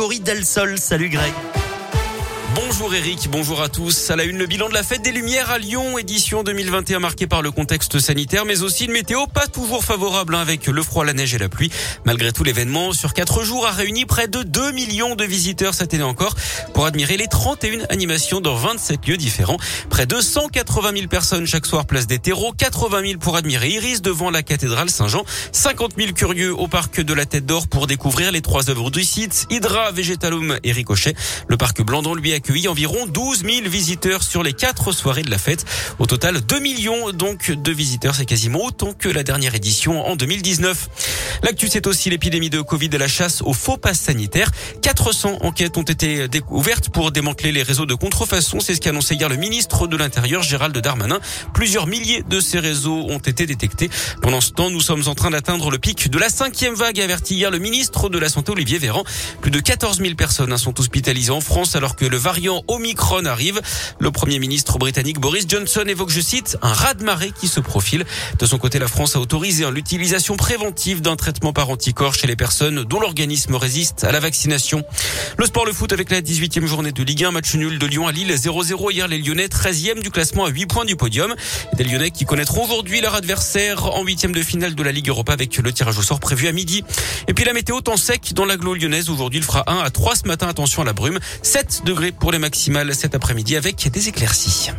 Grégory Delsol. Salut Greg. Bonjour Eric, bonjour à tous. À la une, le bilan de la fête des Lumières à Lyon, édition 2021 marquée par le contexte sanitaire, mais aussi une météo pas toujours favorable hein, avec le froid, la neige et la pluie. Malgré tout, l'événement sur quatre jours a réuni près de 2 millions de visiteurs cette année encore pour admirer les 31 animations dans 27 lieux différents. Près de 180 000 personnes chaque soir place des terreaux, 80 000 pour admirer Iris devant la cathédrale Saint-Jean, 50 000 curieux au parc de la Tête d'Or pour découvrir les trois œuvres du site, Hydra, Végétalum et Ricochet. Le parc Blandon lui accueilli environ 12 000 visiteurs sur les quatre soirées de la fête. Au total, 2 millions donc de visiteurs. C'est quasiment autant que la dernière édition en 2019. L'actu, c'est aussi l'épidémie de Covid et la chasse aux faux passes sanitaires. 400 enquêtes ont été ouvertes pour démanteler les réseaux de contrefaçon. C'est ce qu'a annoncé hier le ministre de l'Intérieur, Gérald Darmanin. Plusieurs milliers de ces réseaux ont été détectés. Pendant ce temps, nous sommes en train d'atteindre le pic de la cinquième vague, averti hier le ministre de la Santé, Olivier Véran. Plus de 14 000 personnes sont hospitalisées en France alors que le variant Omicron arrive. Le premier ministre britannique Boris Johnson évoque, je cite, un raz-de-marée qui se profile. De son côté, la France a autorisé l'utilisation préventive d'un traitement par anticorps chez les personnes dont l'organisme résiste à la vaccination. Le sport, le foot avec la 18e journée de Ligue 1, match nul de Lyon à Lille 0-0 hier les Lyonnais 13e du classement à 8 points du podium. Des Lyonnais qui connaîtront aujourd'hui leur adversaire en huitième de finale de la Ligue Europa avec le tirage au sort prévu à midi. Et puis la météo temps sec dans l'agglo lyonnaise aujourd'hui il fera 1 à 3 ce matin attention à la brume, 7 degrés pour les maximales cet après-midi avec des éclaircies.